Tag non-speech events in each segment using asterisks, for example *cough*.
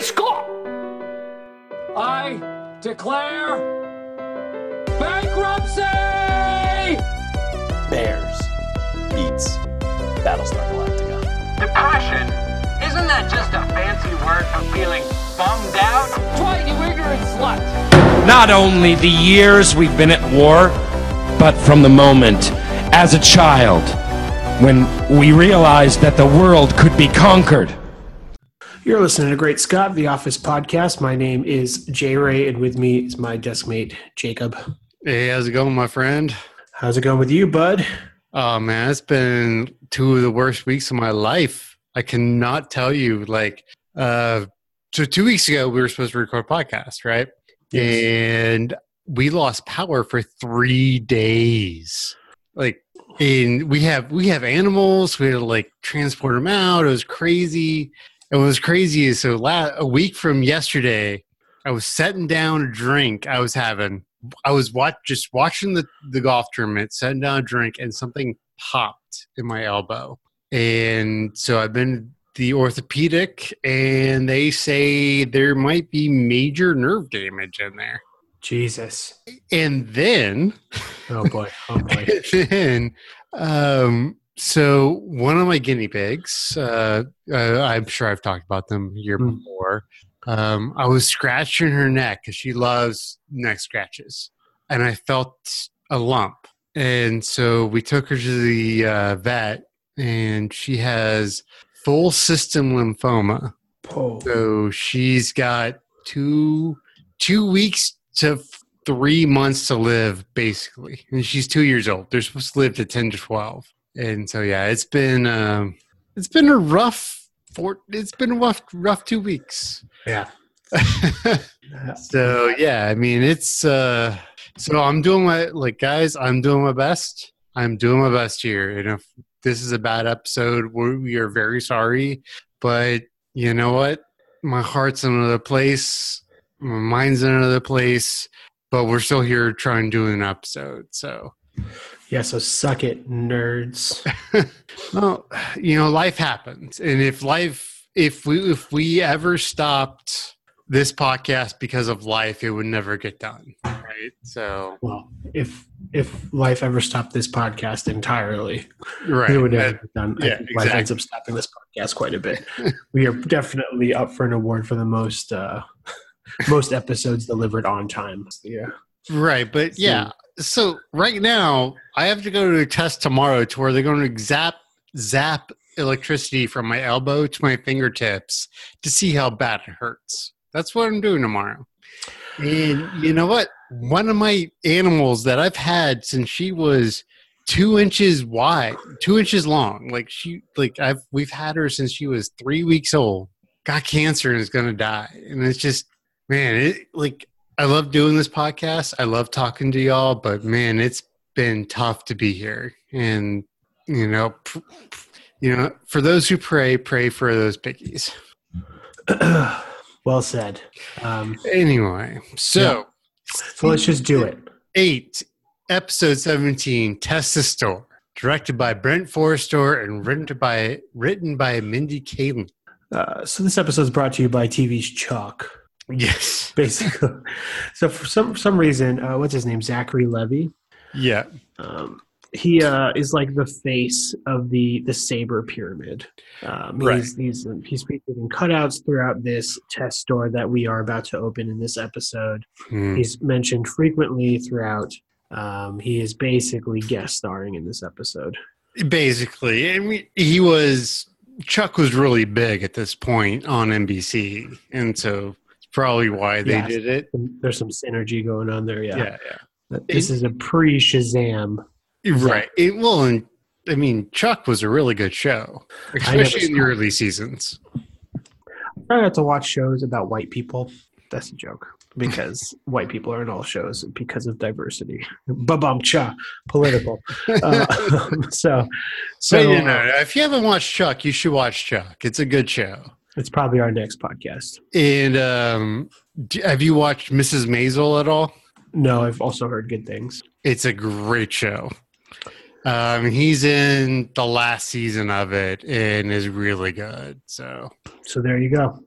Great Scott! I declare bankruptcy! Bears beets Battlestar Galactica. Depression? Isn't that just a fancy word for feeling bummed out? Dwight, you ignorant slut! Not only the years we've been at war, but from the moment, as a child, when we realized that the world could be conquered. You're listening to Great Scott, the Office podcast. My name is Jay Ray, and with me is my desk mate, Jacob. Hey, how's it going, my friend? How's it going with you, bud? Oh man, it's been two of the worst weeks of my life. I cannot tell you. Like, uh, so two weeks ago we were supposed to record a podcast, right? Yes. And we lost power for three days. Like, and we have we have animals. We had to like transport them out. It was crazy. It was crazy. is So la- a week from yesterday, I was setting down a drink. I was having. I was watch just watching the the golf tournament, setting down a drink, and something popped in my elbow. And so I've been the orthopedic, and they say there might be major nerve damage in there. Jesus. And then Oh boy. Oh boy. *laughs* then um so one of my guinea pigs uh, uh i'm sure i've talked about them here Mm. before um i was scratching her neck because she loves neck scratches and i felt a lump and so we took her to the uh, vet and she has full system lymphoma Oh, so she's got two two weeks to three months to live, basically. And she's two years old. They're supposed to live to ten to twelve. And so yeah, it's been um, it's been a rough four. It's been a rough rough two weeks. yeah. *laughs* so yeah, I mean it's uh, so I'm doing my like guys. I'm doing my best. I'm doing my best here. And if this is a bad episode, we we are very sorry. But you know what? My heart's in another place. My mind's in another place. But we're still here trying to do an episode. So, Yeah. So suck it, nerds. *laughs* well, you know, life happens, and if life, if we, if we ever stopped this podcast because of life, it would never get done, right? So, Well, if if life ever stopped this podcast entirely, right, it would never be done. yeah, I think life ends up stopping this podcast quite a bit. *laughs* we are definitely up for an award for the most uh, *laughs* most episodes delivered on time. Yeah. right. But yeah, so right now I have to go to a test tomorrow to where they're going to zap zap electricity from my elbow to my fingertips to see how bad it hurts. That's what I'm doing tomorrow. And you know what? One of my animals that I've had since she was two inches wide, two inches long, like she, like I've, we've had her since she was three weeks old, got cancer and is going to die. And it's just, man, it like, I love doing this podcast. I love talking to y'all, but man, it's been tough to be here. And, you know, pr- you know, for those who pray, pray for those pickies. *clears throat* well said. Um, Anyway, so so let's just do it. eight, episode seventeen, Test the Store, directed by Brent Forrester and written by written by Mindy Kaling. Uh, so this episode is brought to you by TV's Chuck, Yes. *laughs* basically. so for some some reason, uh, what's his name? Zachary Levi. Yeah. Um, he uh, is like the face of the the Sabre pyramid. Um, Right. he's, he's he's featured in cutouts throughout this test store that we are about to open in this episode. Hmm. He's mentioned frequently throughout. Um, he is basically guest starring in this episode. Basically, I mean, he was Chuck was really big at this point on NBC, and so probably why they Yes. did it. There's some synergy going on there. Yeah, Yeah, yeah. this is a pre Shazam. Right. It, well, and I mean, Chuck was a really good show, especially in the saw it. early seasons. try not to watch shows about white people. That's a joke because *laughs* white people are in all shows because of diversity. Babam cha, political. *laughs* Uh, *laughs* so, so So, you know, if you haven't watched Chuck, you should watch Chuck. It's a good show. It's probably our next podcast. And um, d- have you watched Mrs. Maisel at all? No, I've also heard good things. It's a great show. Um, he's in the last season of it and is really good. So So there you go.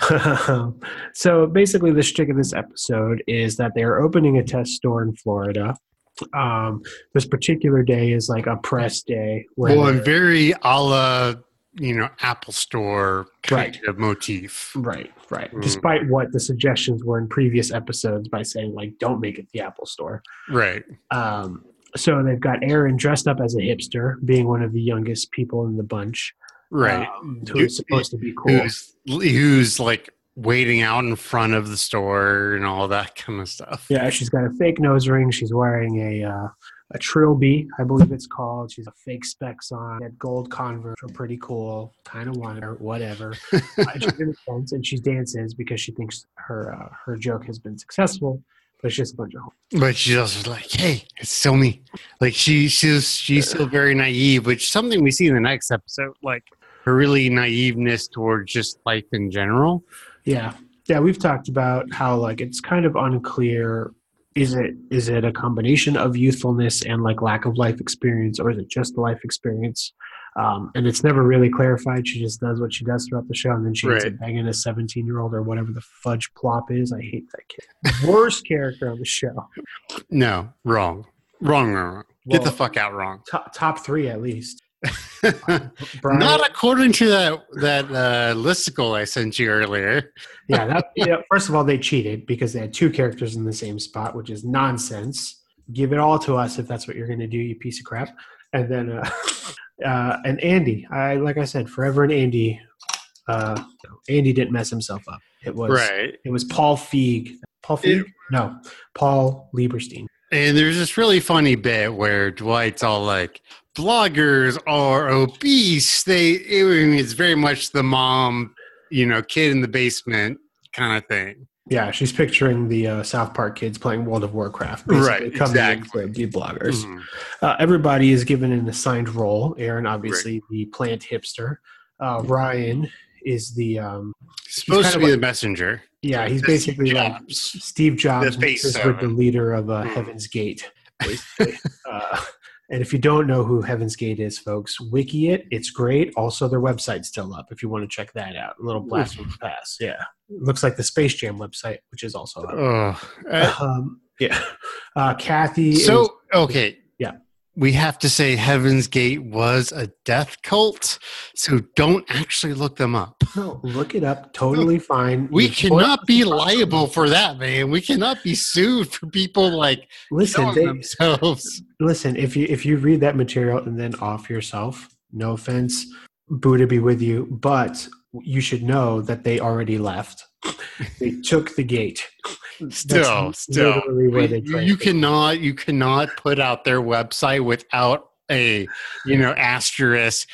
*laughs* so basically, the shtick of this episode is that they are opening a test store in Florida. Um, this particular day is like a press day. Where Well, and very a la, you know, Apple Store kind Right. of motif. Right, right. Mm. Despite what the suggestions were in previous episodes by saying like, "Don't make it the Apple Store." Right. Um, so they've got Erin dressed up as a hipster, being one of the youngest people in the bunch, Right. um, who's supposed to be cool. Who's who's like waiting out in front of the store and all that kind of stuff. Yeah, she's got a fake nose ring. She's wearing a uh, a trilby, I believe it's called. She's a fake specs on. Had gold Converse, are pretty cool. Kind of wanted her, whatever. *laughs* she's and she dances because she thinks her uh, her joke has been successful. But it's just a bunch of But she's also like, "Hey, it's still me." Like she, she's she's still very naive, which is something we see in the next episode. Like her really naiveness towards just life in general. Yeah. Yeah, we've talked about how like it's kind of unclear is it is it a combination of youthfulness and like lack of life experience or is it just the life experience? Um, and it's never really clarified. She just does what she does throughout the show, and then she ends up Right. banging a 17 year old or whatever the fudge plop is. I hate that kid. Worst character on the show. No, wrong, wrong, wrong. wrong. Get the fuck out, wrong. Top, top three at least. *laughs* Brian, Not according to that that uh, listicle I sent you earlier. *laughs* yeah, that, yeah. First of all, they cheated because they had two characters in the same spot, which is nonsense. Give it all to us if that's what you're going to do, you piece of crap. And then, uh, *laughs* uh, and Andy, I like I said, forever and Andy. Uh, Andy didn't mess himself up. It was Right. It was Paul Feig. Paul Feig? no, Paul Lieberstein. And there's this really funny bit where Dwight's all like, "Bloggers are obese." They, it's very much the mom, you know, kid in the basement kind of thing. Yeah, she's picturing the uh, South Park kids playing World of Warcraft. Right, exactly. to be bloggers. Mhm. Uh, everybody is given an assigned role. Erin, obviously, the plant hipster. Uh, Ryan is the um, Supposed to be like- the messenger. yeah. He's basically like Steve Jobs The face with the leader of uh, Hmm. Heaven's Gate. *laughs* Uh, and if you don't know who Heaven's Gate is, folks, wiki it. It's great. Also, their website's still up if you want to check that out. A little blast from the past. Yeah, looks like the Space Jam website, which is also up. Uh, Um, yeah. Uh, Cathy. is- so okay, Yeah. We have to say Heaven's Gate was a death cult. So don't actually look them up. no, look it up. Totally fine. We You're cannot be liable for that, man. We cannot be sued for people like Listen, they, themselves. listen. If you if you read that material and then off yourself, no offense, Buddha be with you, but you should know that they already left. they took the gate. Still, still, literally where they you, you cannot, you cannot put out their website without a, you know, asterisk.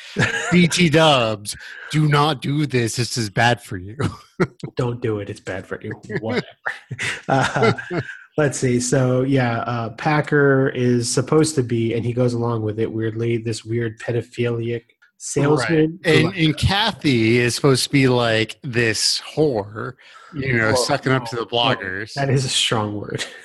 BT Dubs, do not do this. This is bad for you. *laughs* Don't do it. It's bad for you. *laughs* Whatever. *laughs* uh, let's see. So yeah, uh, Packer is supposed to be, and he goes along with it weirdly. This weird pedophilic salesman. who, And like, and Cathy is supposed to be like this whore, you know, Well, sucking up to the bloggers. that is a strong word. *laughs*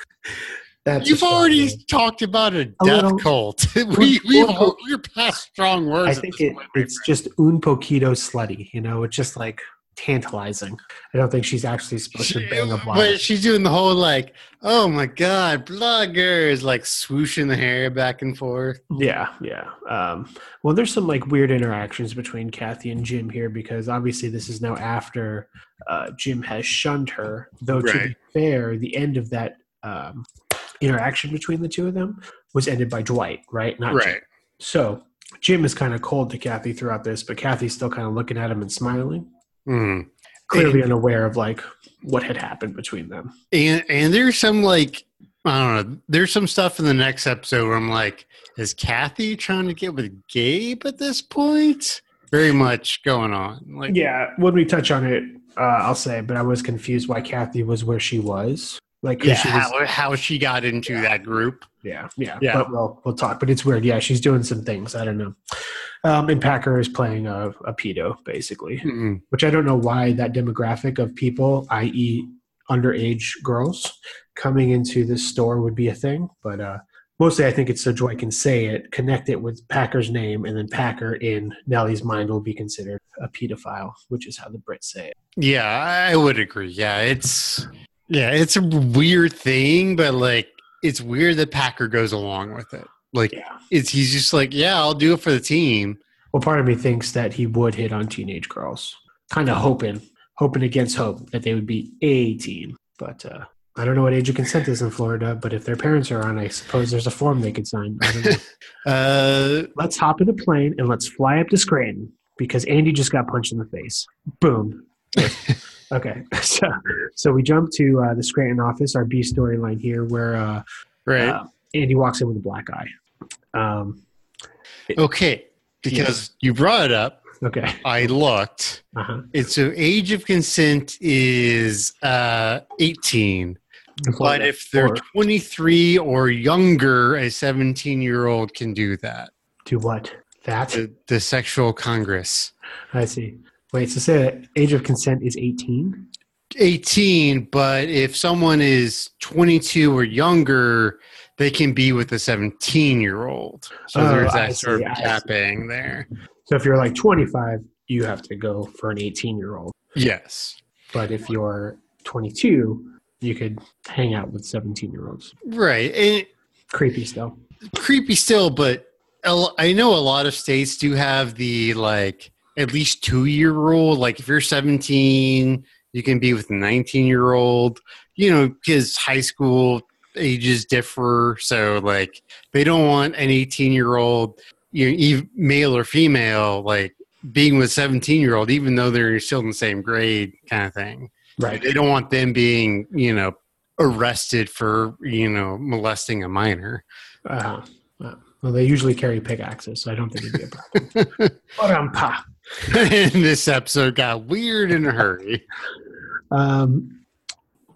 That's You've already word. talked about a death little- cult. *laughs* we, we've, we're past strong words. I think it, it's just un poquito slutty. You know, it's just like tantalizing. I don't think she's actually supposed to bang a blogger. But she's doing the whole like, oh my god, bloggers, like swooshing the hair back and forth. Yeah, yeah. Um, well, there's some like weird interactions between Cathy and Jim here because obviously this is now after uh, Jim has shunned her. Though to be fair, the end of that um, interaction between the two of them was ended by Dwight, right? Not Jim. Right. So Jim is kind of cold to Cathy throughout this, but Cathy's still kind of looking at him and smiling, Mm. clearly unaware of like what had happened between them. And and there's some like I don't know. There's some stuff in the next episode where I'm like, is Cathy trying to get with Gabe at this point? Very much going on. Like, Yeah, when we touch on it, uh, I'll say, but I was confused why Cathy was where she was. Like, yeah, she was, how, how she got into that group. yeah, yeah, Yeah. But we'll we'll talk. But it's weird. Yeah, she's doing some things. I don't know. Um, and Packer is playing a, a pedo, basically, Mm-mm. which I don't know why that demographic of people, i.e., underage girls, coming into this store would be a thing. But uh, mostly, I think it's so Joy can say it, connect it with Packer's name, and then Packer in Nellie's mind will be considered a pedophile, which is how the Brits say it. Yeah, I would agree. Yeah, it's yeah, it's a weird thing, but like it's weird that Packer goes along with it. Like Yeah. it's he's just like, yeah, I'll do it for the team. Well, part of me thinks that he would hit on teenage girls, kind of hoping, hoping against hope that they would be 18. But uh, I don't know what age of consent is in Florida, but if their parents are on, I suppose there's a form they could sign. I don't know. *laughs* Uh, let's hop in a plane and let's fly up to Scranton because Andy just got punched in the face. Boom. *laughs* okay, *laughs* so so we jump to uh, the Scranton office, our B storyline here, where uh, right. uh, Andy walks in with a black eye. Um, okay, because you brought it up, okay. I looked. Uh-huh. It's so age of consent is uh 18. But if they're Or 23 or younger, a 17 year old can do that. do what? That The, the sexual congress. I see. Wait, so say that age of consent is 18? 18, but if someone is 22 or younger, they can be with a 17 year old. So Oh, there's I that sort see, of capping there. So if you're like 25, you have to go for an 18 year old. Yes. But if you're 22, you could hang out with 17 year olds. Right. And Creepy still. creepy still, but I know a lot of states do have the like at least two year rule. Like if you're 17, you can be with a 19 year old, you know, because high school ages differ. So like they don't want an 18 year old, you know, male or female, like being with 17 year old, even though they're still in the same grade kind of thing. Right. They don't want them being, you know, arrested for, you know, molesting a minor. Uh-huh. Uh, well, they usually carry pickaxes, so I don't think it'd be a problem. *laughs* Ba-dum-pa. *laughs* and this episode got weird in a hurry. um,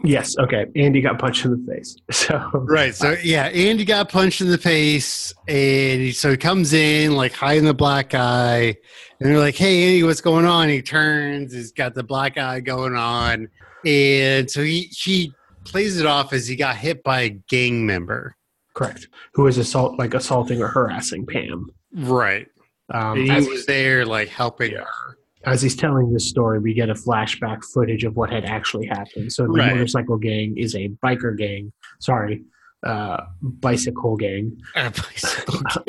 yes. Okay. Andy got punched in the face. *laughs* So Right. So yeah, Andy got punched in the face, and he, so he comes in like hiding the black eye, and they're like, "Hey, Andy, what's going on?" He turns, he's got the black eye going on, and so he he plays it off as he got hit by a gang member. correct. Who is assault like assaulting or harassing Pam? Right. Um, he was there like helping her. As he's telling this story, we get a flashback footage of what had actually happened. So the Right. motorcycle gang is a biker gang. Sorry, uh, bicycle gang *laughs*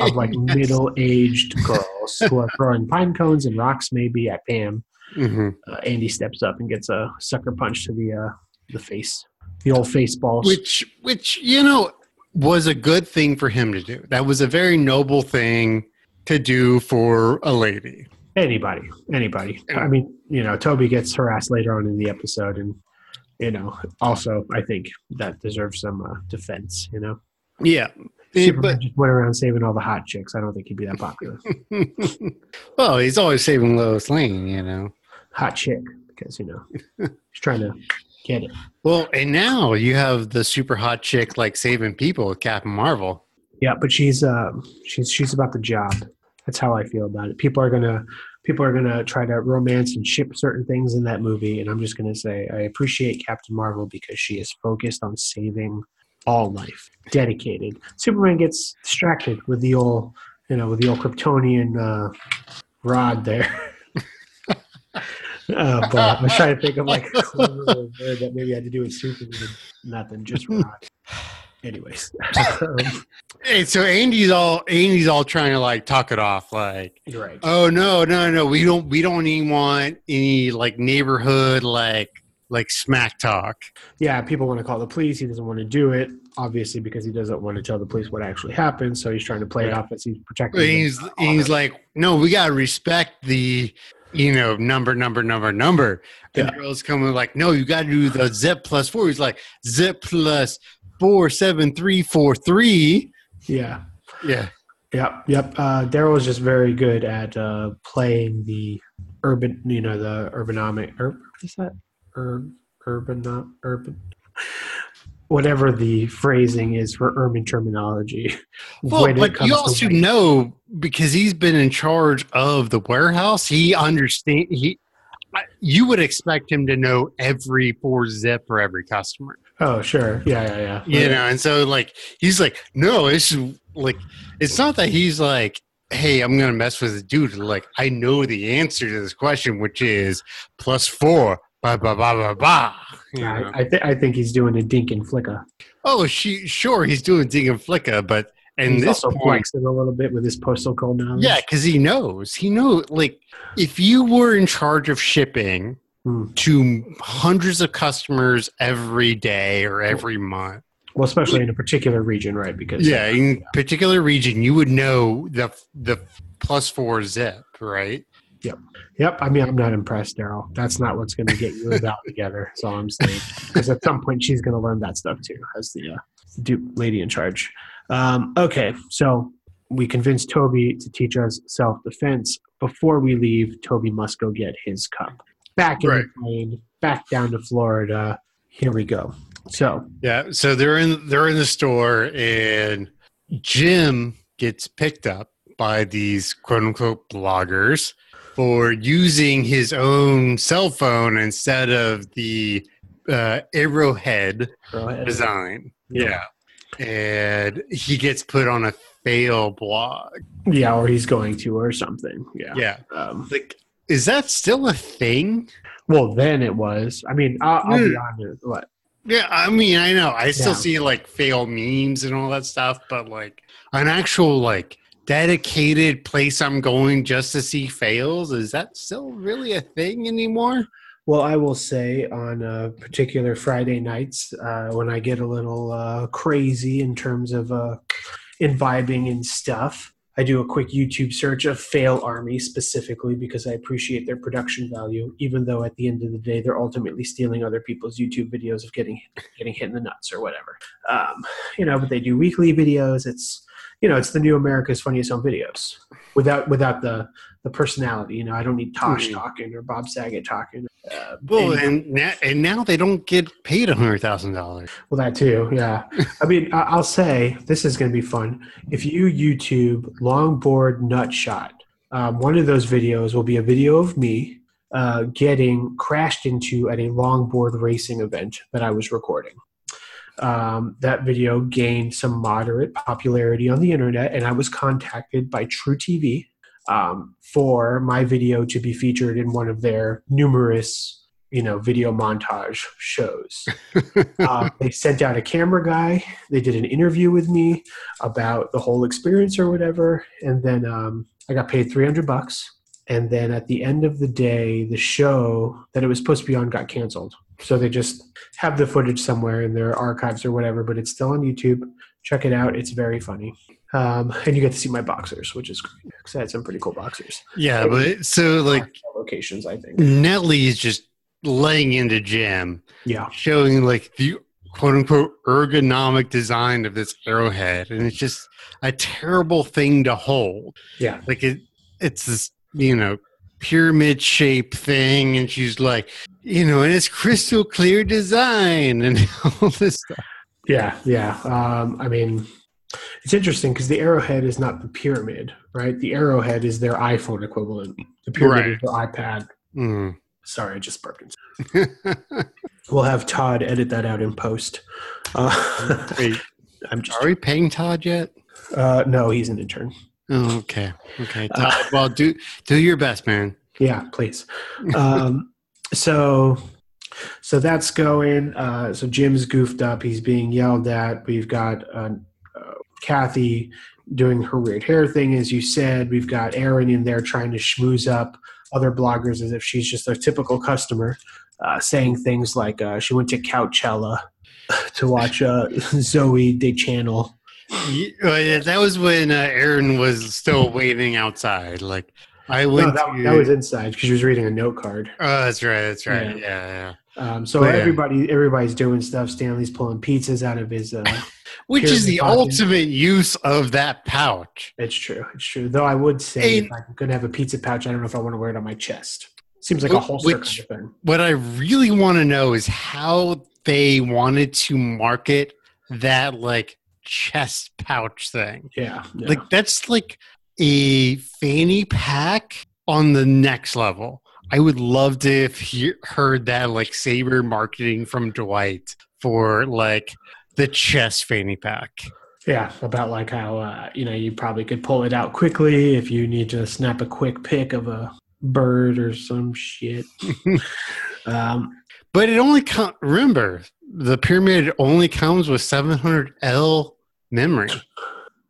of like middle-aged girls who are throwing pine cones and rocks, maybe at Pam. hmm uh, Andy steps up and gets a sucker punch to the uh, the face, the old face balls. which which you know was a good thing for him to do that was a very noble thing to do for a lady anybody, anybody. I mean, you know, Toby gets harassed later on in the episode, and you know, also I think that deserves some uh, defense. You know, yeah Superman just went around saving all the hot chicks. I don't think he'd be that popular. *laughs* well he's always saving lois lane you know hot chick, because you know, *laughs* he's trying to get it. well and now you have the super hot chick like saving people with captain marvel Yeah, but she's uh, she's she's about the job. That's how I feel about it. People are gonna people are gonna try to romance and ship certain things in that movie, and I'm just gonna say I appreciate Captain Marvel because she is focused on saving all life, dedicated. Superman gets distracted with the old you know with the old Kryptonian uh, rod there. *laughs* Uh, but I was trying to think of like a clever word that maybe I had to do with Superman. Nothing, just rod. Anyways, *laughs* hey so andy's all andy's all trying to like talk it off like right. oh no no no we don't we don't even want any like neighborhood like like smack talk yeah, people want to call the police. He doesn't want to do it, obviously, because he doesn't want to tell the police what actually happened. So he's trying to play it off as he's protecting. And he's honor. he's like, no, we gotta respect the you know number number number number. And Yeah. the girls coming like, no, you gotta do the zip plus four. He's like zip plus four seven three four three. yeah, Yeah, yep, yep. Uh, Darryl was just very good at uh, playing the urban, you know, the urbanomic. Ur, what is that? Ur, urban, urban. Whatever the phrasing is for urban terminology. *laughs* well, but you also white- know because he's been in charge of the warehouse. He understand he. I- You would expect him to know every four zip for every customer. Oh, sure. Yeah, yeah, yeah. you know and so like he's like no it's like it's not that he's like hey, I'm gonna mess with the dude. Like, I know the answer to this question, which is plus four. Ba ba ba ba ba. You know? I, I, th- I think he's doing a dink and flicka. Oh, she sure he's doing dink and Flicka, but and this also point, flexing a little bit with his postal code knowledge. yeah, because he knows. He knows. Like, if you were in charge of shipping To hundreds of customers every day or every month, Well, especially in a particular region, right? Because yeah, in particular region, you would know the the plus four zip, right? Yep. Yep. I mean, I'm not impressed, Darryl. That's not what's going to get you about *laughs* together. So I'm saying. Because at some point, she's going to learn that stuff too, as the uh, lady in charge. Um, okay, so we convinced Toby to teach us self defense. Before we leave, Toby must go get his cup. Back in Right. the plane, back down to Florida. Here we go. So, Yeah, so they're in they're in the store and Jim gets picked up by these quote unquote bloggers for using his own cell phone instead of the uh, arrowhead go ahead. design. Yeah. And he gets put on a fail blog. Yeah, or he's going to, or something. Yeah. Yeah. Um, Like is that still a thing? well, then it was. I mean, I'll, I'll be honest. What? Yeah, I mean, I know. I still Yeah. see like fail memes and all that stuff, but like an actual like dedicated place I'm going just to see fails, is that still really a thing anymore? Well, I will say on uh, particular Friday nights uh, when I get a little uh, crazy in terms of uh, imbibing and stuff, I do a quick YouTube search of Fail Army specifically because I appreciate their production value, even though at the end of the day they're ultimately stealing other people's YouTube videos of getting getting hit in the nuts or whatever. Um, you know, but they do weekly videos. It's you know, it's the new America's Funniest Home Videos without without the the personality. You know, I don't need Tosh Mhm. talking or Bob Saget talking. Uh, Well, and- and now, and now they don't get paid a hundred thousand dollars. well, that too. Yeah. *laughs* I mean, I'll say this is going to be fun. If you YouTube longboard nut shot, um, one of those videos will be a video of me uh, getting crashed into at a longboard racing event that I was recording. Um, that video gained some moderate popularity on the internet, and I was contacted by truTV um, for my video to be featured in one of their numerous, you know, video montage shows. *laughs* uh, they sent out a camera guy. They did an interview with me about the whole experience or whatever, and then um, I got paid three hundred bucks. And then at the end of the day, the show that it was supposed to be on got canceled. So they just have the footage somewhere in their archives or whatever, but it's still on YouTube. Check it out; it's very funny. Um, and you get to see my boxers, which is great because I had some pretty cool boxers. Yeah, but so like locations, I think. Nellie is just laying into Jim, Yeah, showing like the quote unquote ergonomic design of this arrowhead, and it's just a terrible thing to hold. yeah. like it it's this you know pyramid shape thing and she's like you know and it's crystal clear design *laughs* and all this stuff Yeah, yeah. Um, I mean, it's interesting because the arrowhead is not the pyramid, right? The arrowhead is their iPhone equivalent. The pyramid is their iPad. Mm. Sorry, I just burped. *laughs* We'll have Todd edit that out in post. Uh, *laughs* Wait, I'm just. are we paying todd yet Uh, no, he's an intern. oh, okay okay todd well do do your best man Yeah, please. Um, *laughs* so, so that's going. Uh, so Jim's goofed up. He's being yelled at. We've got uh, uh, Cathy doing her weird hair thing, as you said. We've got Erin in there trying to schmooze up other bloggers as if she's just a typical customer, uh, saying things like uh, she went to Coachella *laughs* to watch uh, *laughs* Zooey Deschanel. Uh, yeah, that was when uh, Erin was still waiting outside like i No, went that, to, that was inside because she was reading a note card. oh that's right that's right Yeah. yeah yeah, Um, so But, yeah. everybody, everybody's doing stuff. Stanley's pulling pizzas out of his. Which is the pocket. ultimate use of that pouch it's true. It's true. Though I would say, Hey. if I'm going to have a pizza pouch, I don't know if I want to wear it on my chest. Seems like a holster which- kind of thing. what I really want to know is how they wanted to market that like chest pouch thing. Yeah. yeah. Like that's like a fanny pack on the next level. I would love to have he- heard that like Sabre marketing from Dwight for like the chest fanny pack. Yeah, about like how uh, you know you probably could pull it out quickly if you need to snap a quick pic of a bird or some shit. *laughs* um, But it only com- remember the pyramid only comes with 700 L memory.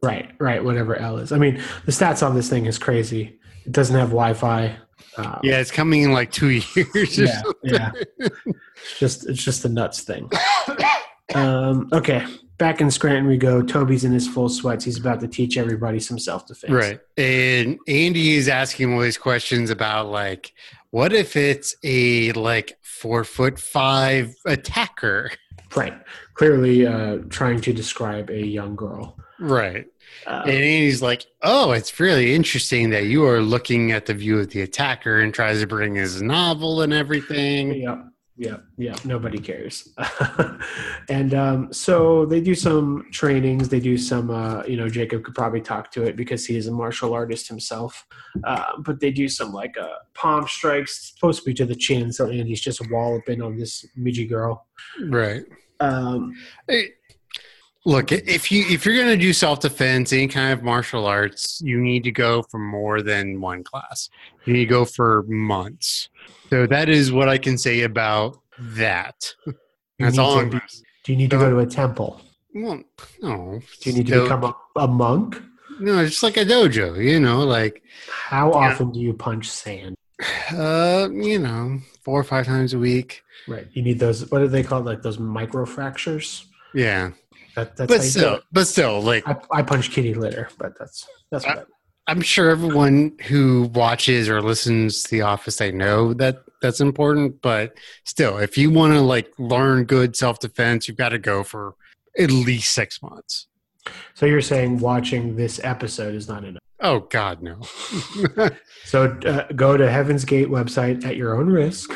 right, right, whatever L is. I mean, the stats on this thing is crazy. It doesn't have Wi-Fi. Um, Yeah, it's coming in like two *laughs* years. yeah, something. yeah. It's just it's just a nuts thing. *laughs* Um, okay, back in Scranton we go. Toby's in his full sweats. He's about to teach everybody some self defense. Right. And Andy is asking all these questions about like, what if it's a like four foot five attacker? Right. Clearly uh, trying to describe a young girl. Right. Uh, And Andy's like, oh, it's really interesting that you are looking at the view of the attacker and tries to bring his novel and everything. yeah, yeah, yeah. Nobody cares. *laughs* and um, so they do some trainings. They do some. Uh, you know, Jacob could probably talk to it because he is a martial artist himself. Uh, but they do some like uh, palm strikes, supposed to be to the chin. So Andy's just walloping on this midgy girl. Right. Um, Hey, Look, if you if you're gonna do self defense, any kind of martial arts, you need to go for more than one class. You need to go for months. So that is what I can say about that. That's all to do you need to go to a temple? Well, no. Do you need to So- become a, a monk? No, it's like a dojo. You know, like How often do you punch sand? uh, you know, four or five times a week. Right. You need those. What are they called? Like those micro fractures. Yeah, That, that's but do still, but still, like I, I punch kitty litter, but that's that's. I- I'm sure everyone who watches or listens to The Office, they know that that's important. But still, if you want to like learn good self defense, you've got to go for at least six months. So you're saying watching this episode is not enough. Oh God, no. *laughs* So uh, go to Heaven's Gate website at your own risk.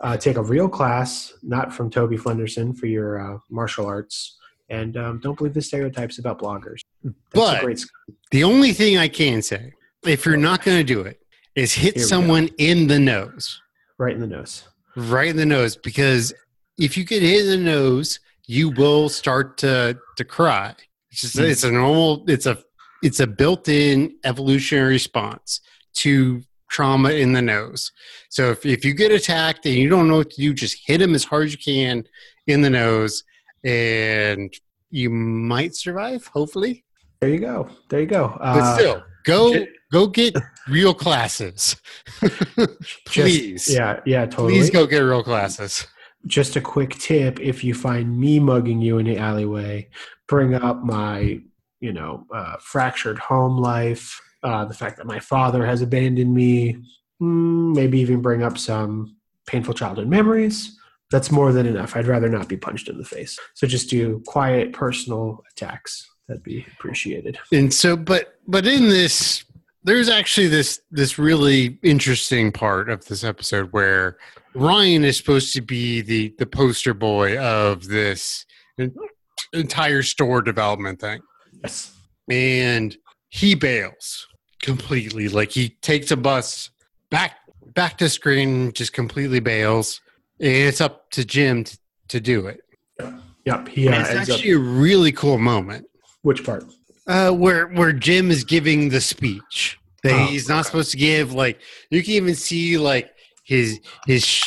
Uh, take a real class, not from Toby Flenderson for your uh, martial arts, and um, don't believe the stereotypes about bloggers. That's But- a great the only thing I can say, if you're not going to do it, is hit Here we go. someone in the nose. right in the nose. right in the nose because if you get hit in the nose you will start to to cry it's just it's a normal it's a it's a built-in evolutionary response to trauma in the nose so if, if you get attacked and you don't know what to do just hit him as hard as you can in the nose and you might survive hopefully There you go. There you go. but Uh, still go ju- go get real classes *laughs* just- please yeah, yeah, totally. please go get real classes just a quick tip if you find me mugging you in the alleyway bring up my you know uh, fractured home life uh, the fact that my father has abandoned me mm, maybe even bring up some painful childhood memories that's more than enough. I'd rather not be punched in the face. So just do quiet personal attacks. That'd be appreciated. And so but but in this there's actually this this really interesting part of this episode where ryan is supposed to be the the poster boy of this entire store development thing. Yes. And he bails completely. Like he takes a bus back back to screen just completely bails it's up to jim to, to do it yep he uh, it's ends up actually a really cool moment which part uh, where where Jim is giving the speech that Oh, he's not okay. supposed to give. Like you can even see like his his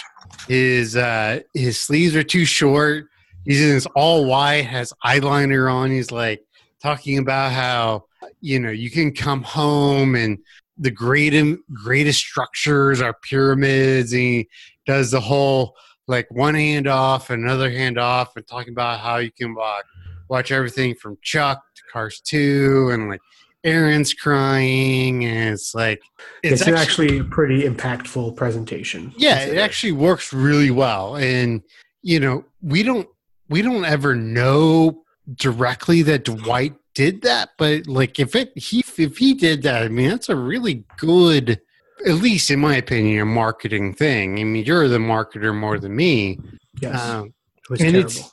his uh his sleeves are too short. He's in this all white, has eyeliner on. He's like talking about how you know you can come home and the great greatest structures are pyramids. And he does the whole like one hand off, and another hand off, and talking about how you can walk watch everything from Chuck to Cars 2 and like Erin's crying and it's like it's, it's, an actually, a pretty impactful presentation. Yeah it actually works really well and you know we don't we don't ever know directly that Dwight did that but like if it he if he did that I mean that's a really good at least in my opinion a marketing thing I mean you're the marketer more than me yes um, It was And terrible. it's-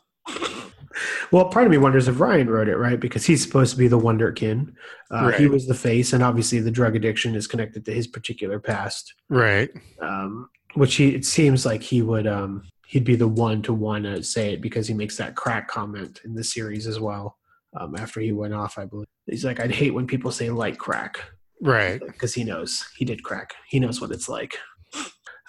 well, part of me wonders if Ryan wrote it, right? Because he's supposed to be the wonderkin. Uh, He was the face, and obviously the drug addiction is connected to his particular past, right um, which he it seems like he would um, he'd be the one to want to say it because he makes that crack comment in the series as well. um, after he went off. I believe he's like, I'd hate when people say light crack Right. because he knows he did crack. He knows what it's like.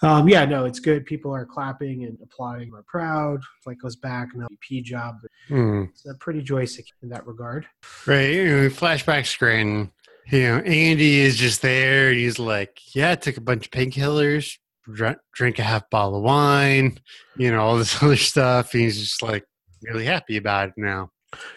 Um, yeah, no, it's good. People are clapping and applauding. We're proud. Like goes back and LVP job. Hmm. It's uh, pretty joystick in that regard. Right. You know, flashback screen. You know, Andy is just there. He's like, yeah, I took a bunch of painkillers, dr- drink a half bottle of wine, you know, all this *laughs* other stuff. He's just like really happy about it now.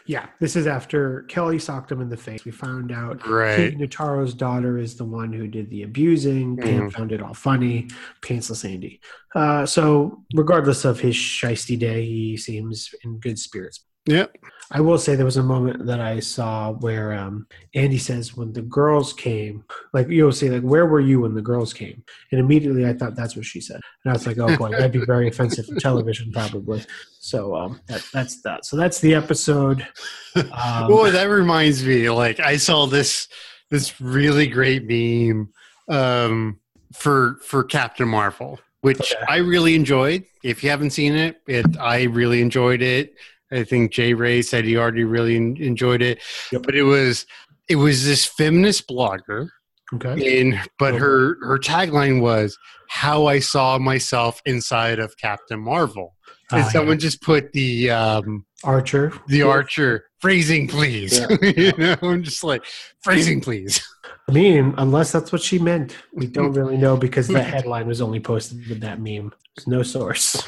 Yeah, this is after Kelly socked him in the face. We found out Right. King Notaro's daughter is the one who did the abusing. Pam Mhm. found it all funny. Pantsless Andy. Uh, so, regardless of his shisty day, he seems in good spirits. Yep. I will say there was a moment that I saw where um, Andy says, when the girls came, like you'll say, like, where were you when the girls came? And immediately I thought that's what she said. And I was like, oh boy, that'd be very offensive for television, probably. So um, that, that's that. So that's the episode. *laughs* Um, Boy, that reminds me. Like I saw this this really great meme um, for for Captain Marvel, which Okay. I really enjoyed. If you haven't seen it, it I really enjoyed it. I think Jay Ray said he already really enjoyed it. Yep. But it was it was this feminist blogger, okay. and but her her tagline was "How I saw myself inside of Captain Marvel." And Ah, someone just put the um, Archer. the Yeah. archer phrasing please you know i'm just like phrasing please I mean, unless that's what she meant, we don't *laughs* really know because the headline was only posted with that meme. There's no source.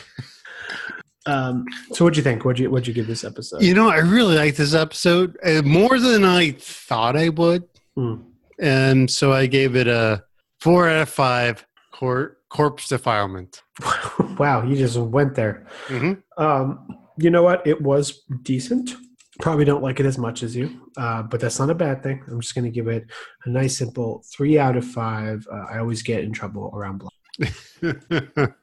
Um, so what'd you think? What'd you what'd you give this episode? you know i really like this episode uh, more than i thought i would Hmm. and so i gave it a four out of five cor- corpse defilement *laughs* wow, you just went there. Mhm. Um, you know what? It was decent. Probably don't like it as much as you, uh, but that's not a bad thing. I'm just going to give it a nice, simple three out of five. Uh, I always get in trouble around blood. *laughs*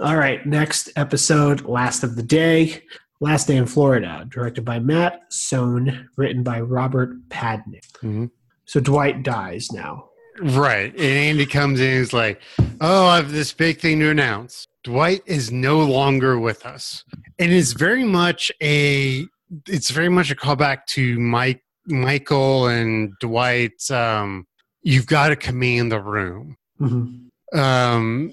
All right, next episode, last of the day, last day in Florida, directed by Matt Sohn, written by Robert Padnick. Mhm. So Dwight dies now. right and andy comes in and is like oh i have this big thing to announce dwight is no longer with us and it's very much a it's very much a callback to mike michael and dwight's um you've got to command the room Mhm. um,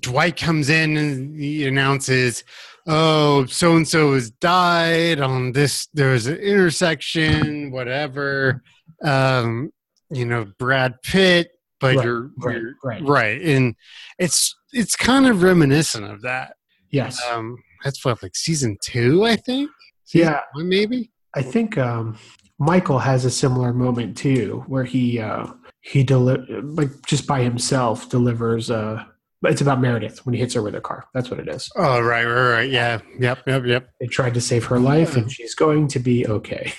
Dwight comes in and he announces, "Oh, so and so has died on this. There's an intersection, whatever. Um, you know, Brad Pitt, but Right, you're, right, you're right. right, and it's it's kind of reminiscent of that. Yes. Um, that's what like season two, I think. Season Yeah. one, maybe. I think um, Michael has a similar moment too, where he uh, he deli- like just by himself delivers. Uh, but it's about Meredith when he hits her with a car. That's what it is. Oh, right, right, right. Yeah, yep, yep, yep. They tried to save her life, and she's going to be okay.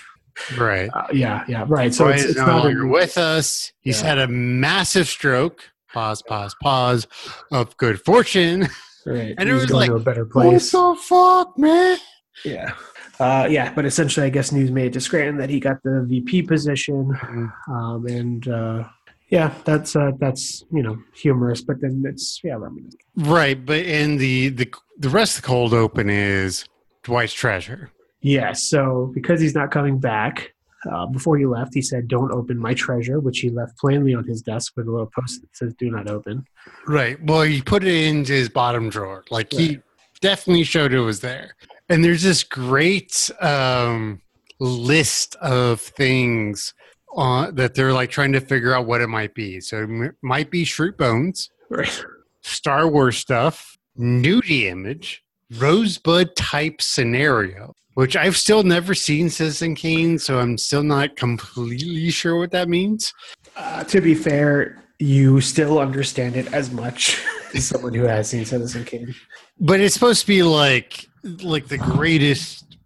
Right. Uh, yeah, yeah, right. So Dwight it's, it's no not longer a, with us. He's Yeah. had a massive stroke. Pause, pause, pause of good fortune. right. and it was going like, to a better place. What the fuck, man? Yeah. Uh, yeah, but essentially, I guess news made it to Scranton that he got the VP position, Mm-hmm. um, and uh, yeah, that's uh, that's you know humorous, but then it's yeah, reminiscent. Right, but in the the the rest of the cold open is Dwight's treasure. Yeah, so because he's not coming back, uh, before he left, he said, "Don't open my treasure," which he left plainly on his desk with a little post that says "Do not open." Right. Well, he put it into his bottom drawer. Like he definitely showed it was there. And there's this great um, list of things uh, that they're like trying to figure out what it might be. So it m- might be Schrute Bones. Right. Star Wars stuff, nudie image, rosebud type scenario, which I've still never seen Citizen Kane, so I'm still not completely sure what that means. Uh, to be fair, you still understand it as much *laughs* as someone who has seen Citizen Kane. But it's supposed to be like like the greatest.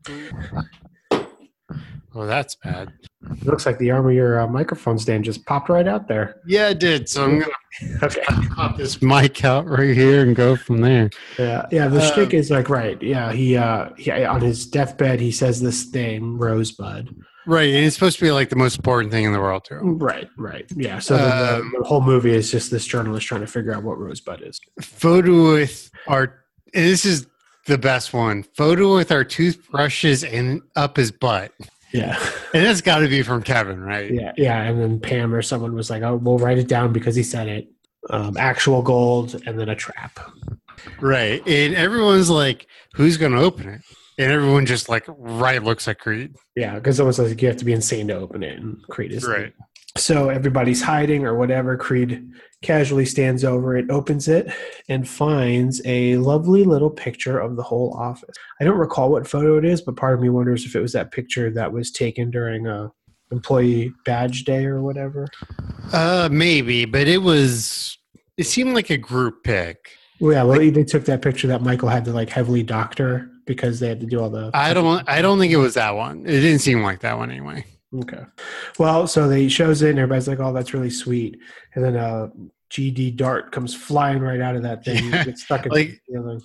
Oh, that's bad. It looks like the arm of your uh, microphone stand just popped right out there. Yeah, it did. So I'm gonna *laughs* Okay. *laughs* pop this mic out right here and go from there. Yeah, yeah. The Uh, shtick is like right. Yeah, he uh, he on his deathbed he says this thing, Rosebud. Right, and it's supposed to be like the most important thing in the world to him. Right, right. Yeah. So the, Um, the, the whole movie is just this journalist trying to figure out what Rosebud is. Photo with our. And this is the best one. Photo with our toothbrushes and up his butt. Yeah. *laughs* And that's got to be from Kevin, right? Yeah. Yeah. And then Pam or someone was like, oh, we'll write it down because he said it. Um, actual gold and then a trap. Right. And everyone's like, who's going to open it? And everyone just like right looks at Creed. Yeah. Because someone says you have to be insane to open it. And Creed is. Right. So everybody's hiding or whatever. Creed casually stands over it, opens it, and finds a lovely little picture of the whole office. I don't recall what photo it is, but part of me wonders if it was that picture that was taken during a employee badge day or whatever. Uh, maybe, but it was, it seemed like a group pic. Well, yeah, well, they took that picture that Michael had to like heavily doctor because they had to do all the. I don't, I don't think it was that one. It didn't seem like that one anyway. Okay. Well, so they shows it, and everybody's like, "Oh, that's really sweet." And then a GD dart comes flying right out of that thing, Yeah. gets stuck in Like- the.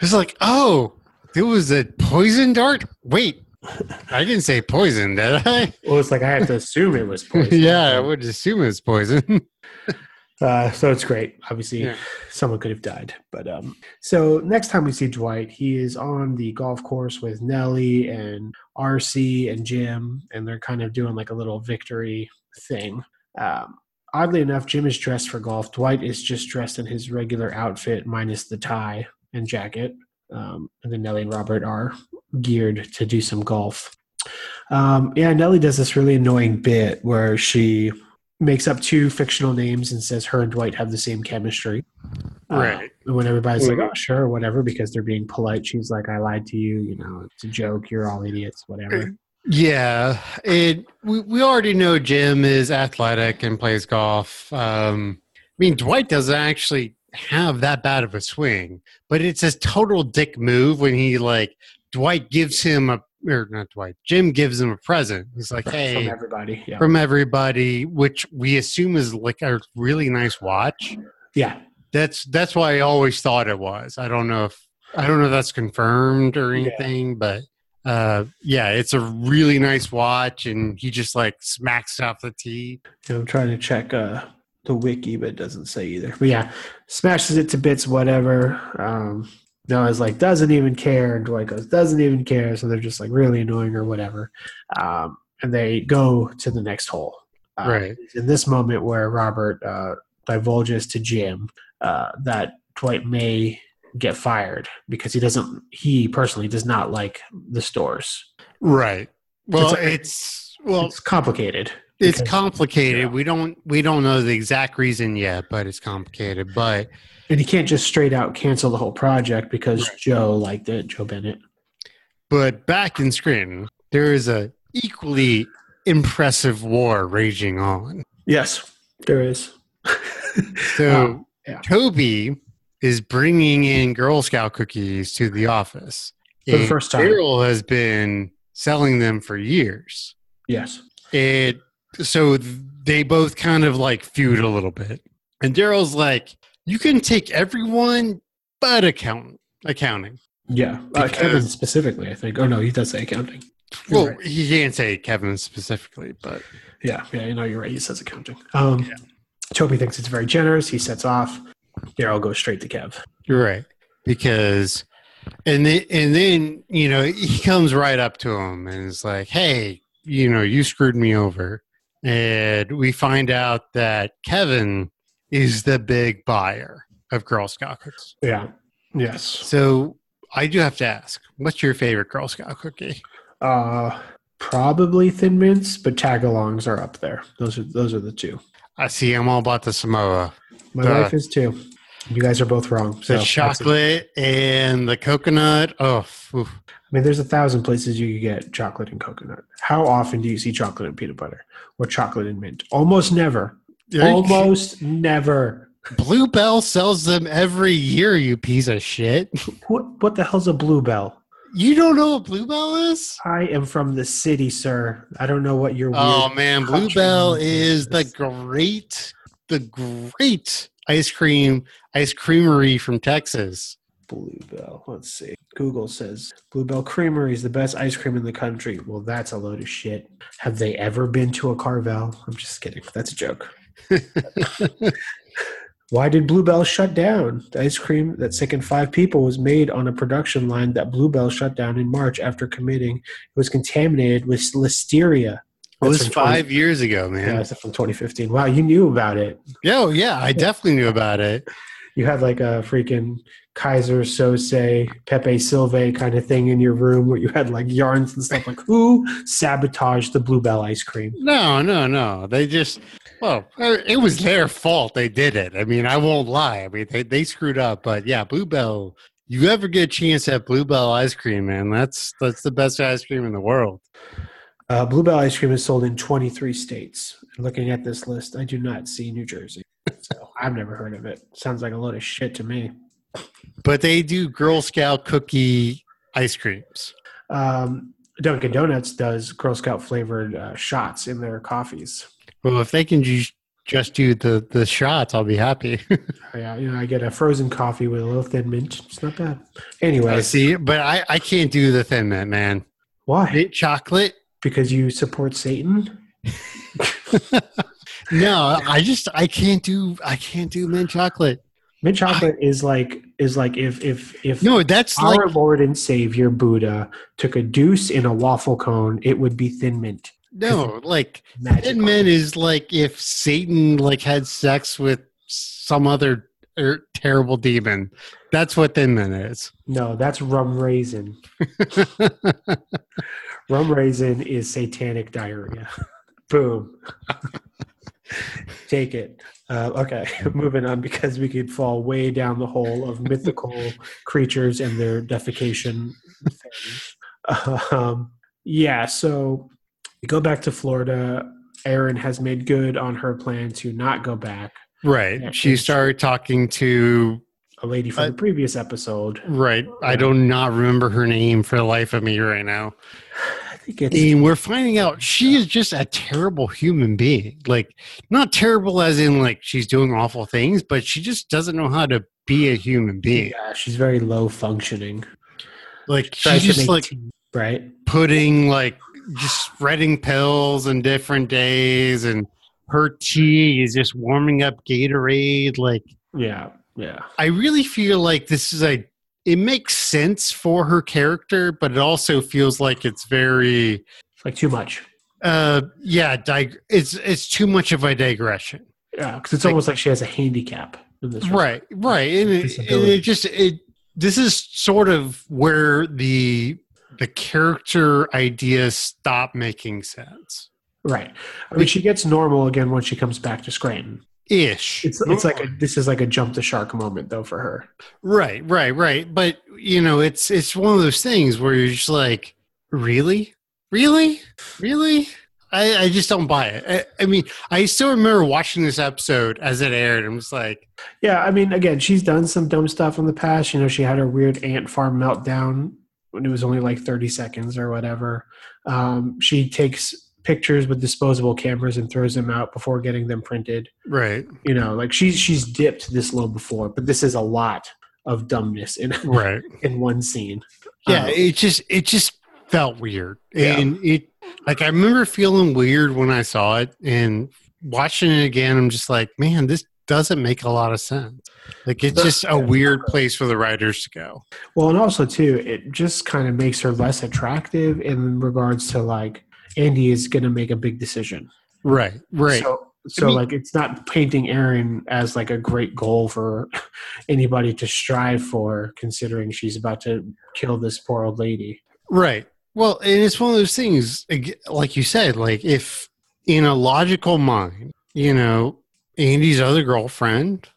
It's like, oh, it was a poison dart. Wait, I didn't say poison, did I? Well, it's like I had to assume it was poison. *laughs* yeah, I would assume it's poison. *laughs* Uh, so it's great. Obviously, Yeah. someone could have died. But um, so next time we see Dwight, he is on the golf course with Nellie and RC and Jim, and they're kind of doing like a little victory thing. Um, oddly enough, Jim is dressed for golf. Dwight is just dressed in his regular outfit, minus the tie and jacket. Um, and then Nellie and Robert are geared to do some golf. Um, yeah, Nellie does this really annoying bit where she makes up two fictional names and says her and Dwight have the same chemistry. Right. Uh, and when everybody's like, oh, sure, whatever, because they're being polite, she's like, I lied to you. You know, it's a joke. You're all idiots, whatever. yeah, it. We, we already know Jim is athletic and plays golf. Um, I mean, Dwight doesn't actually have that bad of a swing, but it's a total dick move when he like Dwight gives him a or not Dwight. Jim gives him a present. He's like, *laughs* hey. From everybody. Yeah. from everybody, which we assume is like a really nice watch. yeah. That's that's why I always thought it was. I don't know if I don't know if that's confirmed or Yeah. anything, but uh, yeah, it's a really nice watch, and he just like smacks it off the tee. I'm trying to check uh, the wiki, but it doesn't say either. But yeah, smashes it to bits, whatever. Um, Noah's like, doesn't even care. And Dwight goes, doesn't even care. So they're just like really annoying or whatever. Um, and they go to the next hole. Uh, Right. In this moment where Robert uh, divulges to Jim uh, that Dwight may get fired because he doesn't, he personally does not like the stores. Right. Well, It's- it's, well, it's complicated. it's because- complicated. yeah. We don't we don't know the exact reason yet, but it's complicated. But And he can't just straight out cancel the whole project because Right. Jo liked it, Jo Bennett. But back in Scranton, there is a equally impressive war raging on. Yes, there is. So *laughs* Um, yeah. Toby is bringing in Girl Scout cookies to the office. For the first time. Darryl has been selling them for years. yes. It so they both kind of like feud a little bit. And Darryl's like, "You can take everyone but account accounting." Yeah. Uh, Kevin specifically, I think. Oh, no, he does say accounting. You're Well, right. he can't say Kevin specifically, but Yeah, yeah, you know, you're right. He says accounting. Um, Toby thinks it's very generous. He sets off. Darryl goes straight to Kev. You're right because, and then and then you know he comes right up to him and is like, "Hey, you know, you screwed me over," and we find out that Kevin is the big buyer of Girl Scout cookies. Yeah. Yes. So I do have to ask, what's your favorite Girl Scout cookie? Uh, probably Thin Mints, but tagalongs are up there. Those are those are the two. I see. I'm all about the Samoa, My The- wife is too. You guys are both wrong. So the chocolate and the coconut. Oh, oof. I mean, there's a thousand places you could get chocolate and coconut. How often do you see chocolate and peanut butter or chocolate and mint? Almost never. Almost never. Bluebell sells them every year, you piece of shit. What what the hell's a bluebell? You don't know what Bluebell is? I am from the city, sir. I don't know what your Oh man, Bluebell name is the great, the great ice cream, ice creamery from Texas. Bluebell. Let's see. Google says Bluebell Creamery is the best ice cream in the country. Well, that's a load of shit. Have they ever been to a Carvel? I'm just kidding. That's a joke. Why did Bluebell shut down? The ice cream that sickened five people was made on a production line that Bluebell shut down in March after committing it was contaminated with listeria. It was from 20 five years ago, Yeah, man. that's from 2015. Wow, you knew about it. Yeah, oh, yeah, I definitely knew about it. You had like a freaking Keyser Söze, Pepe Silvia kind of thing in your room where you had like yarns and stuff. Like, who sabotaged the Bluebell ice cream? No, no, no. They just, well, uh, it was their fault. They did it. I mean, I won't lie. I mean, they, they screwed up. But yeah, Bluebell. You ever get a chance at Bluebell ice cream, man? That's that's the best ice cream in the world. Uh, Bluebell ice cream is sold in 23 states. Looking at this list, I do not see New Jersey. So *laughs* I've never heard of it. Sounds like a load of shit to me. But they do Girl Scout cookie ice creams. Um, Dunkin' Donuts does Girl Scout flavored uh, shots in their coffees. Well, if they can ju- just do the the shots, I'll be happy. *laughs* Yeah, you know, I get a frozen coffee with a little thin mint. It's not bad. Anyway, I see, but I I can't do the thin mint, man. why? Mint chocolate. Because you support Satan? *laughs* No, I just I can't do I can't do mint chocolate. Mint chocolate is like is like if if if No, that's our like Lord and Savior Buddha took a deuce in a waffle cone, it would be thin mint. No, like Magical. thin mint is like if Satan like had sex with some other er, terrible demon. That's what thin mint is. No, that's rum raisin. *laughs* Rum raisin is satanic diarrhea. *laughs* Boom. *laughs* Take it. Uh, okay, moving on because we could fall way down the hole of mythical creatures and their defecation. Um, yeah, so we go back to Florida. Erin has made good on her plan to not go back. right. Yeah, she and- started talking to A lady from Uh, the previous episode. right. I do not remember her name for the life of me right now. *sighs* I think it's And we're finding out she is just a terrible human being. Like, not terrible as in like she's doing awful things, but she just doesn't know how to be a human being. yeah, she's very low functioning. Like, Tries she's just like right. putting like just spreading pills in different days, and her tea is just warming up Gatorade. Like, Yeah, yeah. I really feel like this is a. It makes sense for her character, but it also feels like it's very It's like too much. uh yeah dig- it's it's too much of a digression Yeah, because it's almost like she has a handicap in this. right right and it, and it just it this is sort of where the the character ideas stop making sense right. I mean, she gets normal again when she comes back to Scranton. ish It's it's like a this is like a jump the shark moment though for her. right right right but you know it's it's one of those things where you're just like really really really I, I just don't buy it. I, I mean, I still remember watching this episode as it aired. I'm just like, Yeah, I mean, again, she's done some dumb stuff in the past. You know, she had her weird ant farm meltdown when it was only like thirty seconds or whatever. Um, she takes pictures with disposable cameras and throws them out before getting them printed. right, You know, like she's she's dipped this low before, but this is a lot of dumbness in *laughs* right. in one scene. yeah Um, it just it just felt weird Yeah. and it like i remember feeling weird when i saw it and watching it again i'm just like man this doesn't make a lot of sense like it's just a weird place for the writers to go Well, and also too, it just kind of makes her less attractive in regards to like Andy is going to make a big decision. right right So, so mean- like it's not painting Erin as like a great goal for anybody to strive for, considering she's about to kill this poor old lady. right well and it's one of those things like you said like if in a logical mind you know andy's other girlfriend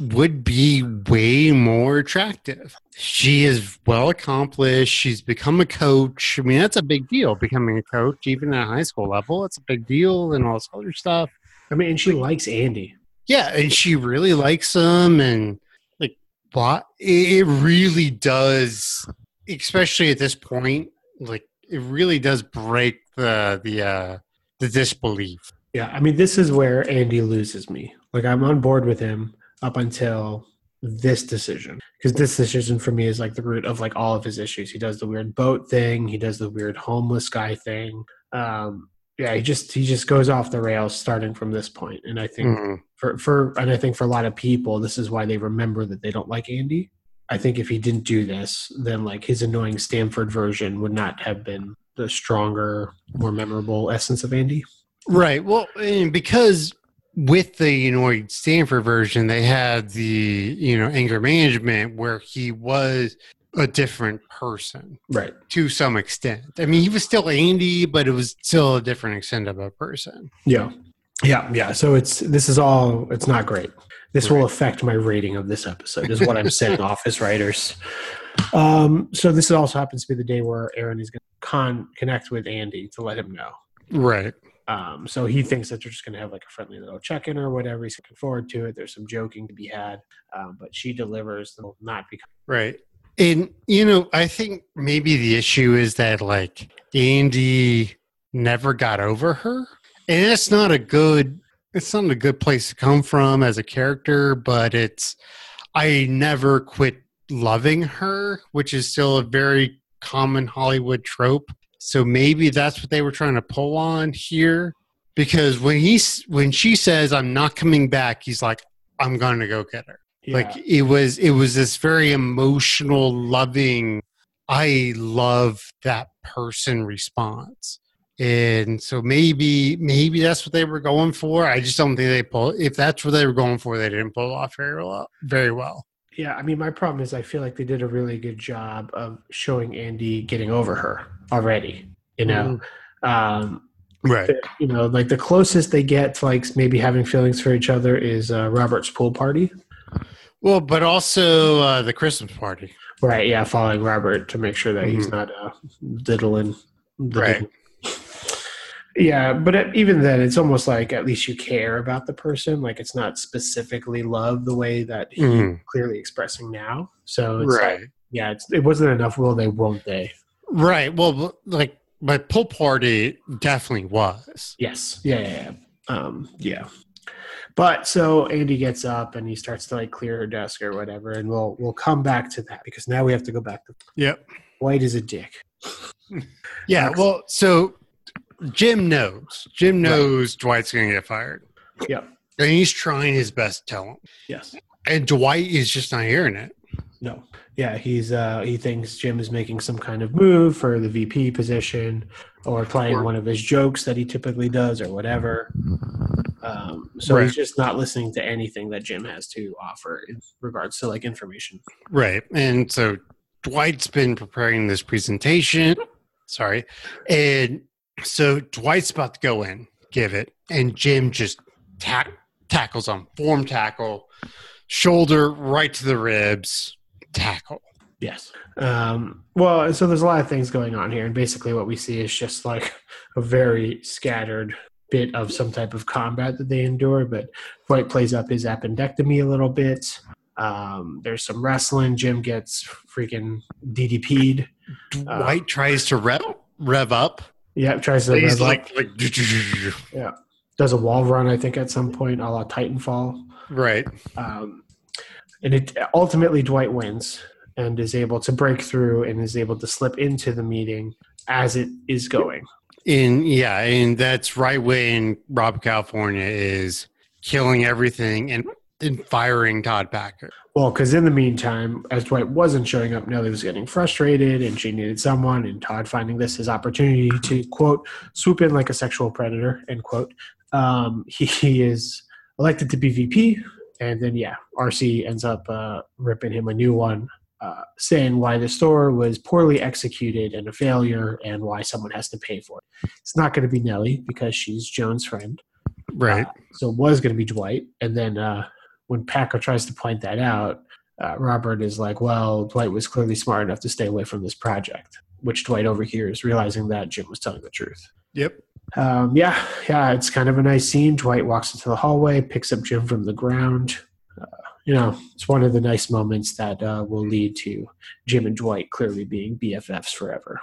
would be way more attractive. She is well accomplished. She's become a coach. I mean, that's a big deal, becoming a coach, even at a high school level. It's a big deal and all this other stuff. I mean, and she likes Andy. Yeah, and she really likes him. And like, what? It really does, especially at this point, like, it really does break the, the, uh, the disbelief. Yeah, I mean, this is where Andy loses me. Like, I'm on board with him up until this decision because this decision for me is like the root of like all of his issues. He does the weird boat thing. He does the weird homeless guy thing. Um, yeah, he just he just goes off the rails starting from this point. and I think Mhm. for for and I think for a lot of people, this is why they remember that they don't like Andy. I think if he didn't do this, then like his annoying Stanford version would not have been the stronger, more memorable essence of Andy. Right. Well, and because with the you know Stanford version, they had the you know anger management where he was a different person Right. to some extent. I mean, he was still Andy, but it was still a different extent of a person. Yeah. Yeah, yeah. So it's this is all it's not great. This will affect my rating of this episode, is what I'm saying, *laughs* office writers. Um, so this also happens to be the day where Erin is gonna con connect with Andy to let him know. Right. Um, so he thinks that they're just going to have like a friendly little check-in or whatever. He's looking forward to it. There's some joking to be had, um, but she delivers. They'll not become Right. And you know, I think maybe the issue is that like Andy never got over her. And that's not a good it's not a good place to come from as a character, but it's I never quit loving her, which is still a very common Hollywood trope. So maybe that's what they were trying to pull on here. Because when he's when she says I'm not coming back, he's like I'm going to go get her. Like it was it was this very emotional loving i love that person response. And so maybe maybe that's what they were going for. I just don't think they pull if that's what they were going for they didn't pull off very well very well Yeah, I mean, my problem is I feel like they did a really good job of showing Andy getting over her already. You know, um, right you know, like the closest they get to like maybe having feelings for each other is uh, Robert's pool party. well but also uh the christmas party Right. Yeah, following Robert to make sure that he's not uh, diddling. the Right. Yeah, but even then, it's almost like at least you care about the person. Like it's not specifically love the way that he's Mhm. clearly expressing now. So it's like, right yeah, it's, it wasn't enough. Will they? Won't they? right well like my pull party definitely was Yes. Yeah. Yeah. Yeah. Um, yeah. But so Andy gets up and he starts to like clear her desk or whatever, and we'll we'll come back to that because now we have to go back to yep Dwight is a dick. *laughs* Yeah, well, so Jim knows. Jim knows Dwight's going to get fired. Yeah. And he's trying his best to tell him. Yes. And Dwight is just not hearing it. No. Yeah, he's uh he thinks Jim is making some kind of move for the VP position or playing Or- one of his jokes that he typically does or whatever. Um, so Right. he's just not listening to anything that Jim has to offer in regards to like information. Right. And so Dwight's been preparing this presentation. Sorry. And so Dwight's about to go in, give it. And Jim just tack tackles him, form tackle, shoulder right to the ribs, tackle. Yes. Um, well, so there's a lot of things going on here, and basically what we see is just like a very scattered bit of some type of combat that they endure. But Dwight plays up his appendectomy a little bit. Um, there's some wrestling. Jim gets freaking DDP'd. Dwight tries to rev, rev up. Yeah, tries to He's like, like *laughs* does a wall run, I think, at some point, a la Titanfall. right. Um, and it ultimately Dwight wins and is able to break through and is able to slip into the meeting as it is going. And yeah, and that's right when Rob California is killing everything and, and firing Todd Packer. Well, because in the meantime, as Dwight wasn't showing up, Nellie was getting frustrated and she needed someone, and Todd finding this his opportunity to, quote, swoop in like a sexual predator, end quote. Um, he, he is elected to be VP, and then, yeah, RC ends up uh, ripping him a new one, uh, saying why the store was poorly executed and a failure and why someone has to pay for it. It's not going to be Nellie because she's Joan's friend. Right. Uh, so it was going to be Dwight. And then uh, when Packer tries to point that out, uh, Robert is like, well, Dwight was clearly smart enough to stay away from this project, which Dwight overhears, realizing that Jim was telling the truth. Yep. Um, yeah, yeah, it's kind of a nice scene. Dwight walks into the hallway, picks up Jim from the ground. Uh, you know, it's one of the nice moments that uh, will lead to Jim and Dwight clearly being BFFs forever.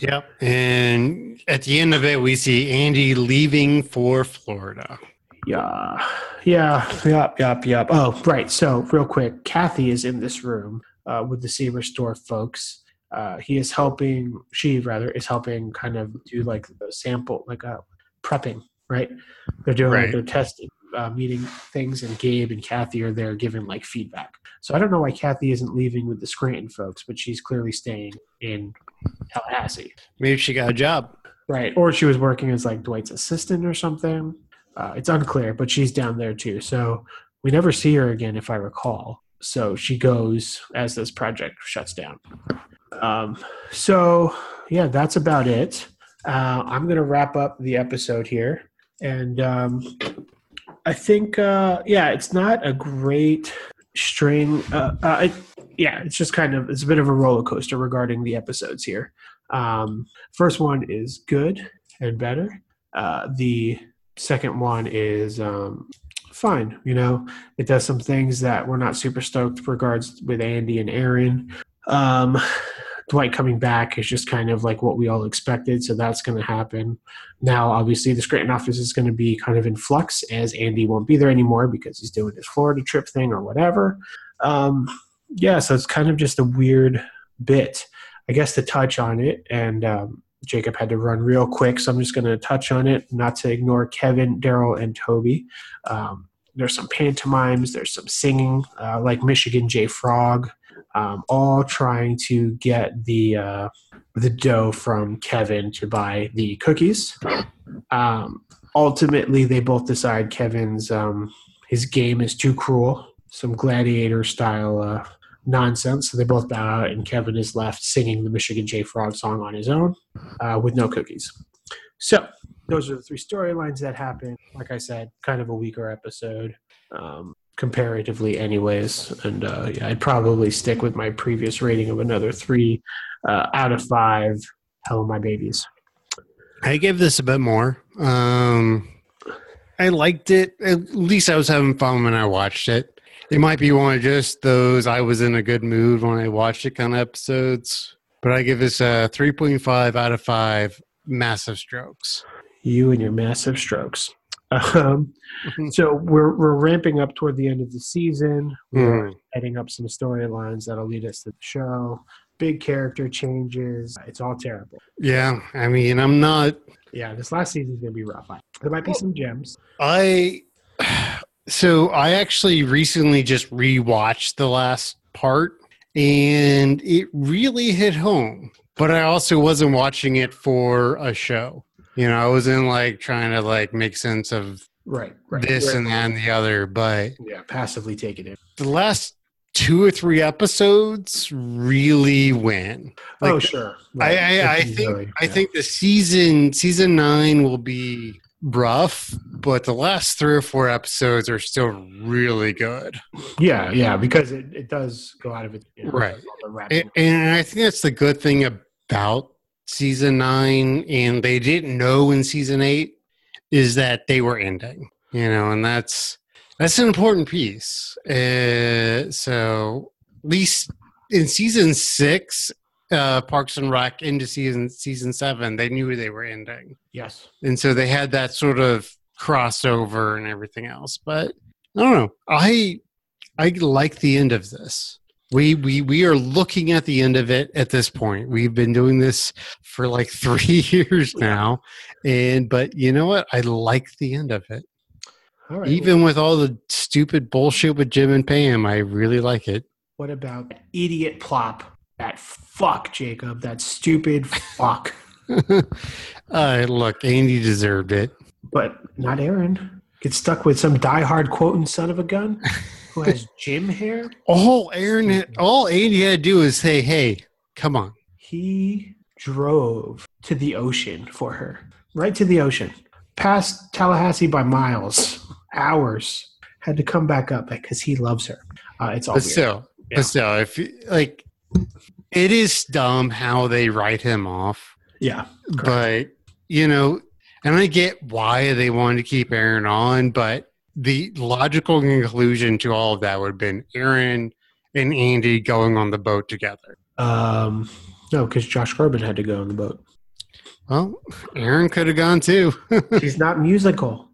Yep. And at the end of it, we see Andy leaving for Florida. Yeah, yeah, yep, yep, yep. Oh, right. So, real quick, Cathy is in this room uh, with the Sabre Store folks. Uh, he is helping. She rather is helping, kind of do like the sample, like a prepping. Right? They're doing like Right. their testing. uh, meeting things, and Gabe and Cathy are there giving like feedback. So I don't know why Cathy isn't leaving with the Scranton folks, but she's clearly staying in Tallahassee. Maybe she got a job. Right. Or she was working as like Dwight's assistant or something. Uh, it's unclear, but she's down there too. So we never see her again, if I recall. So she goes as this project shuts down. Um, so yeah, that's about it. Uh, I'm going to wrap up the episode here. And um, I think, uh, yeah, it's not a great string. Uh, uh, it, yeah, it's just kind of, it's a bit of a roller coaster regarding the episodes here. Um, first one is good and better. Uh, the second one is um, fine. You know, it does some things that we're not super stoked regards with Andy and Erin. Um, Dwight coming back is just kind of like what we all expected, so that's going to happen. Now, obviously, the Scranton office is going to be kind of in flux as Andy won't be there anymore because he's doing his Florida trip thing or whatever. Um, yeah, so it's kind of just a weird bit. I guess to touch on it, and um, Jacob had to run real quick, so I'm just going to touch on it, not to ignore Kevin, Darryl, and Toby. Um, there's some pantomimes, there's some singing, uh, like Michigan J Frog, um, all trying to get the uh, the dough from Kevin to buy the cookies. Um, ultimately, they both decide Kevin's um, his game is too cruel, some gladiator style uh, nonsense. So they both bow out, and Kevin is left singing the Michigan J Frog song on his own uh, with no cookies. So those are the three storylines that happen. Like I said, kind of a weaker episode um, comparatively, anyways. And uh, yeah, I'd probably stick with my previous rating of another three uh, out of five. Hello, my babies. I give this a bit more. Um, I liked it. At least I was having fun when I watched it. It might be one of just those I was in a good mood when I watched it kind of episodes. But I give this a 3.5 out of 5 massive strokes. You and your massive strokes. *laughs* Um, *laughs* so we're we're ramping up toward the end of the season. We're Mm. heading up some storylines that'll lead us to the show. Big character changes. It's all terrible. Yeah, I mean, I'm not. Yeah, this last season's gonna be rough. There might be some gems. I. So I actually recently just rewatched the last part and it really hit home. But I also wasn't watching it for a show. You know, I wasn't like trying to like make sense of Right, right. this Right. and that and the other. But yeah, passively take it in. the last two or three episodes really win. Like, oh, sure. I, I, I think really- I think the season season nine will be rough, but the last three or four episodes are still really good. Yeah, yeah, because it, it does go out of it. You know, Right. all the rap- And, and I think that's the good thing about season nine, and they didn't know in season eight is that they were ending. You know, and that's that's an important piece. Uh, so at least in season six, uh, Parks and Rec into season season seven, they knew they were ending. yes. and so they had that sort of crossover and everything else but i don't know i i like the end of this we we we are looking at the end of it at this point we've been doing this for like *laughs* three years now and but you know what i like the end of it All right. even with all the stupid bullshit with jim and pam i really like it What about idiot plop? That fuck, Jacob. That stupid fuck. *laughs* uh, look andy deserved it But not Erin. Get stuck with some diehard quoting son of a gun who has *laughs* Jim hair. all erin had, all andy had to do is say hey come on He drove to the ocean for her, right to the ocean, past Tallahassee by miles, hours. Had to come back up because he loves her. Uh, it's all but weird. still, Yeah. but still, if like, it is dumb how they write him off. yeah, But you know, and I get why they wanted to keep Erin on, but the logical conclusion to all of that would have been Erin and Andy going on the boat together. um, no, because Josh Groban had to go on the boat. Well, Erin could have gone too. *laughs* He's not musical.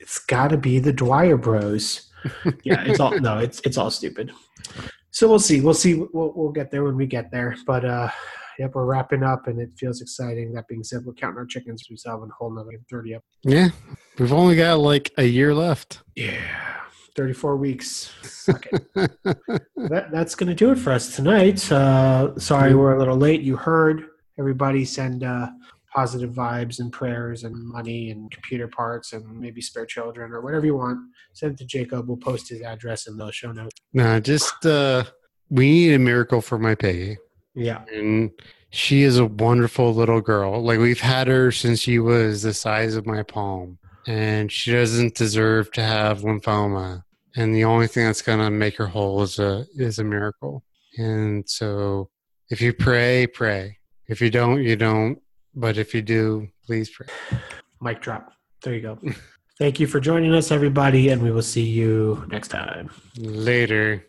It's got to be the Dwyer Bros. *laughs* Yeah, it's all no, it's it's all stupid. So we'll see. We'll see. We'll, we'll get there when we get there. But uh, Yep, we're wrapping up, and it feels exciting. That being said, we're counting our chickens. We still have a whole another thirty up. Yeah, we've only got like a year left. Yeah, thirty-four weeks. *laughs* That, that's going to do it for us tonight. Uh, sorry, we're a little late. You heard everybody send uh, positive vibes and prayers and money and computer parts and maybe spare children or whatever you want. Send it to Jacob. We'll post his address in the show notes. Nah, just uh, we need a miracle for my Peggy. Yeah. and she is a wonderful little girl. Like we've had her since she was the size of my palm, and she doesn't deserve to have lymphoma. And the only thing that's gonna make her whole is a is a miracle. And so, if you pray, pray. If you don't, you don't. But if you do, please pray. Mic drop. There you go. *laughs* Thank you for joining us, everybody, and we will see you next time. Later.